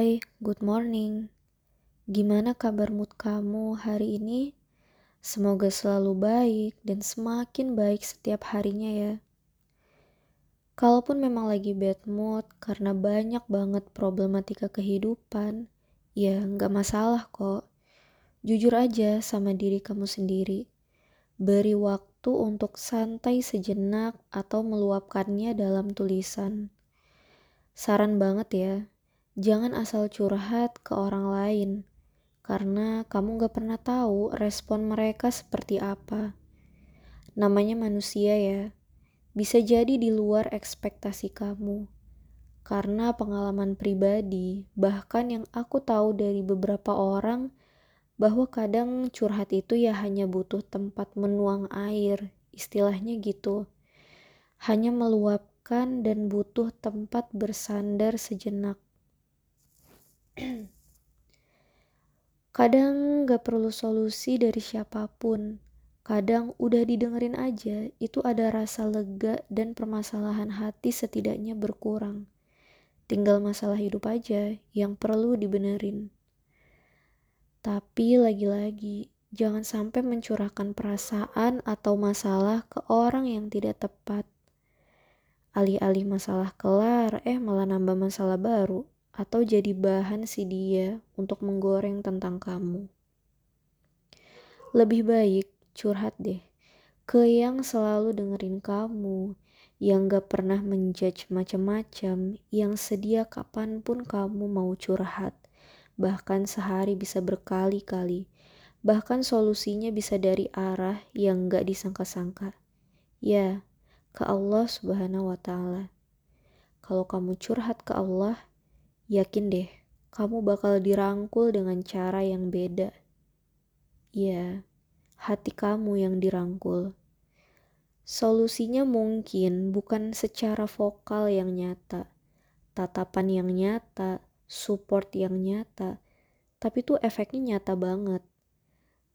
Hai, good morning. Gimana kabar mood kamu hari ini? Semoga selalu baik dan semakin baik setiap harinya ya. Kalaupun memang lagi bad mood karena banyak banget problematika kehidupan, ya nggak masalah kok. Jujur aja sama diri kamu sendiri. Beri waktu untuk santai sejenak atau meluapkannya dalam tulisan. Saran banget ya, jangan asal curhat ke orang lain, karena kamu gak pernah tahu respon mereka seperti apa. Namanya manusia ya, bisa jadi di luar ekspektasi kamu. Karena pengalaman pribadi, bahkan yang aku tahu dari beberapa orang, bahwa kadang curhat itu ya hanya butuh tempat menuang air, istilahnya gitu. Hanya meluapkan dan butuh tempat bersandar sejenak. kadang gak perlu solusi dari siapa pun. Kadang udah didengerin aja, itu ada rasa lega dan permasalahan hati setidaknya berkurang. Tinggal masalah hidup aja yang perlu dibenerin. Tapi lagi-lagi, jangan sampai mencurahkan perasaan atau masalah ke orang yang tidak tepat. Alih-alih masalah kelar, eh malah nambah masalah baru. Atau jadi bahan si dia untuk menggoreng tentang kamu. Lebih baik curhat deh ke yang selalu dengerin kamu, yang gak pernah menjudge macam-macam, yang sedia kapan pun kamu mau curhat bahkan sehari bisa berkali-kali, bahkan solusinya bisa dari arah yang gak disangka-sangka. Ya, ke Allah Subhanahu wa Ta'ala. Kalau kamu curhat ke Allah, yakin deh, kamu bakal dirangkul dengan cara yang beda. Ya, hati kamu yang dirangkul. Solusinya mungkin bukan secara vokal yang nyata, tatapan yang nyata, support yang nyata, tapi tuh efeknya nyata banget.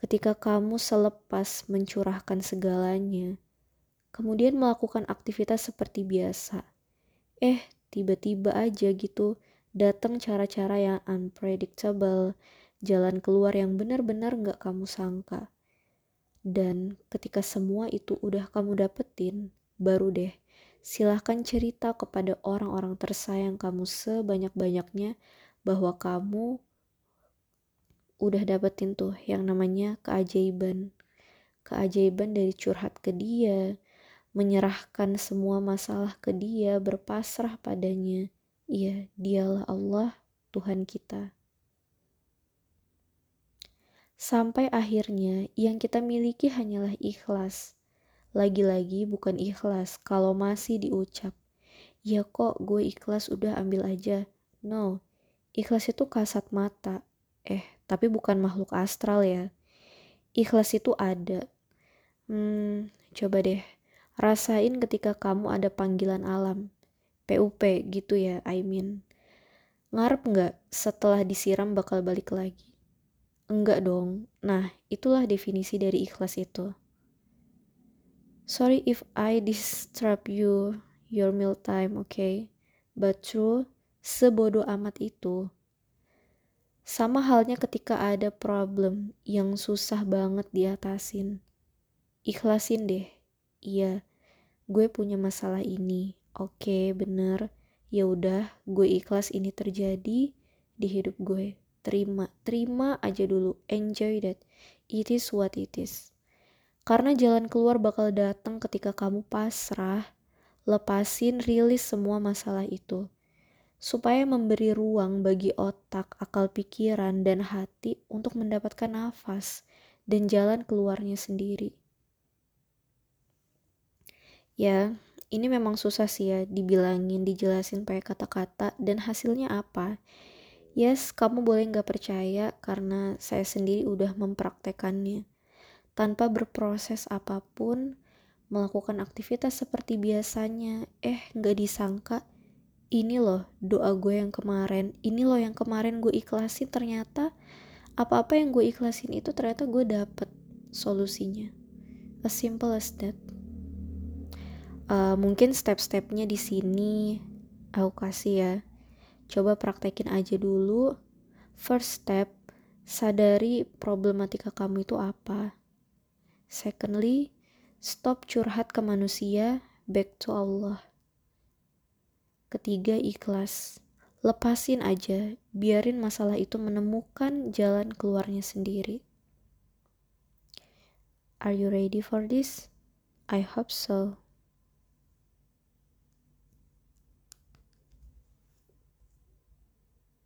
Ketika kamu selepas mencurahkan segalanya, kemudian melakukan aktivitas seperti biasa, eh tiba-tiba aja gitu datang cara-cara yang unpredictable, jalan keluar yang benar-benar gak kamu sangka. Dan ketika semua itu udah kamu dapetin, baru deh silahkan cerita kepada orang-orang tersayang kamu sebanyak-banyaknya bahwa kamu udah dapetin tuh yang namanya keajaiban. Keajaiban dari curhat ke dia, menyerahkan semua masalah ke dia, berpasrah padanya. Iya, dialah Allah, Tuhan kita. Sampai akhirnya yang kita miliki hanyalah ikhlas lagi-lagi bukan ikhlas kalau masih diucap. Ya kok gue ikhlas udah ambil aja. No, ikhlas itu kasat mata. Eh, tapi bukan makhluk astral ya. Ikhlas itu ada. Hmm, coba deh. Rasain ketika kamu ada panggilan alam. PUP gitu ya, I mean. Ngarep nggak setelah disiram bakal balik lagi? Enggak dong. Nah, itulah definisi dari ikhlas itu. Sorry if I disturb you your meal time, okay? But true, sebodoh amat itu. Sama halnya ketika ada problem yang susah banget diatasin. Ikhlasin deh. Iya, gue punya masalah ini. Oke, okay, bener. Ya udah, gue ikhlas ini terjadi di hidup gue. Terima, terima aja dulu. Enjoy that. It is what it is. Karena jalan keluar bakal datang ketika kamu pasrah, lepasin, rilis semua masalah itu. Supaya memberi ruang bagi otak, akal pikiran, dan hati untuk mendapatkan nafas dan jalan keluarnya sendiri. Ya, ini memang susah sih ya dibilangin, dijelasin pakai kata-kata dan hasilnya apa. Yes, kamu boleh nggak percaya karena saya sendiri udah mempraktekannya tanpa berproses apa pun, melakukan aktivitas seperti biasanya, eh gak disangka ini loh doa gue yang kemarin, ini loh yang kemarin gue ikhlasin ternyata apa-apa yang gue ikhlasin itu ternyata gue dapet solusinya. As simple as that. Uh, mungkin step-stepnya di sini aku kasih ya. Coba praktekin aja dulu. First step, sadari problematika kamu itu apa. Secondly, stop curhat ke manusia, back to Allah. Ketiga, ikhlas. Lepasin aja, biarin masalah itu menemukan jalan keluarnya sendiri. Are you ready for this? I hope so.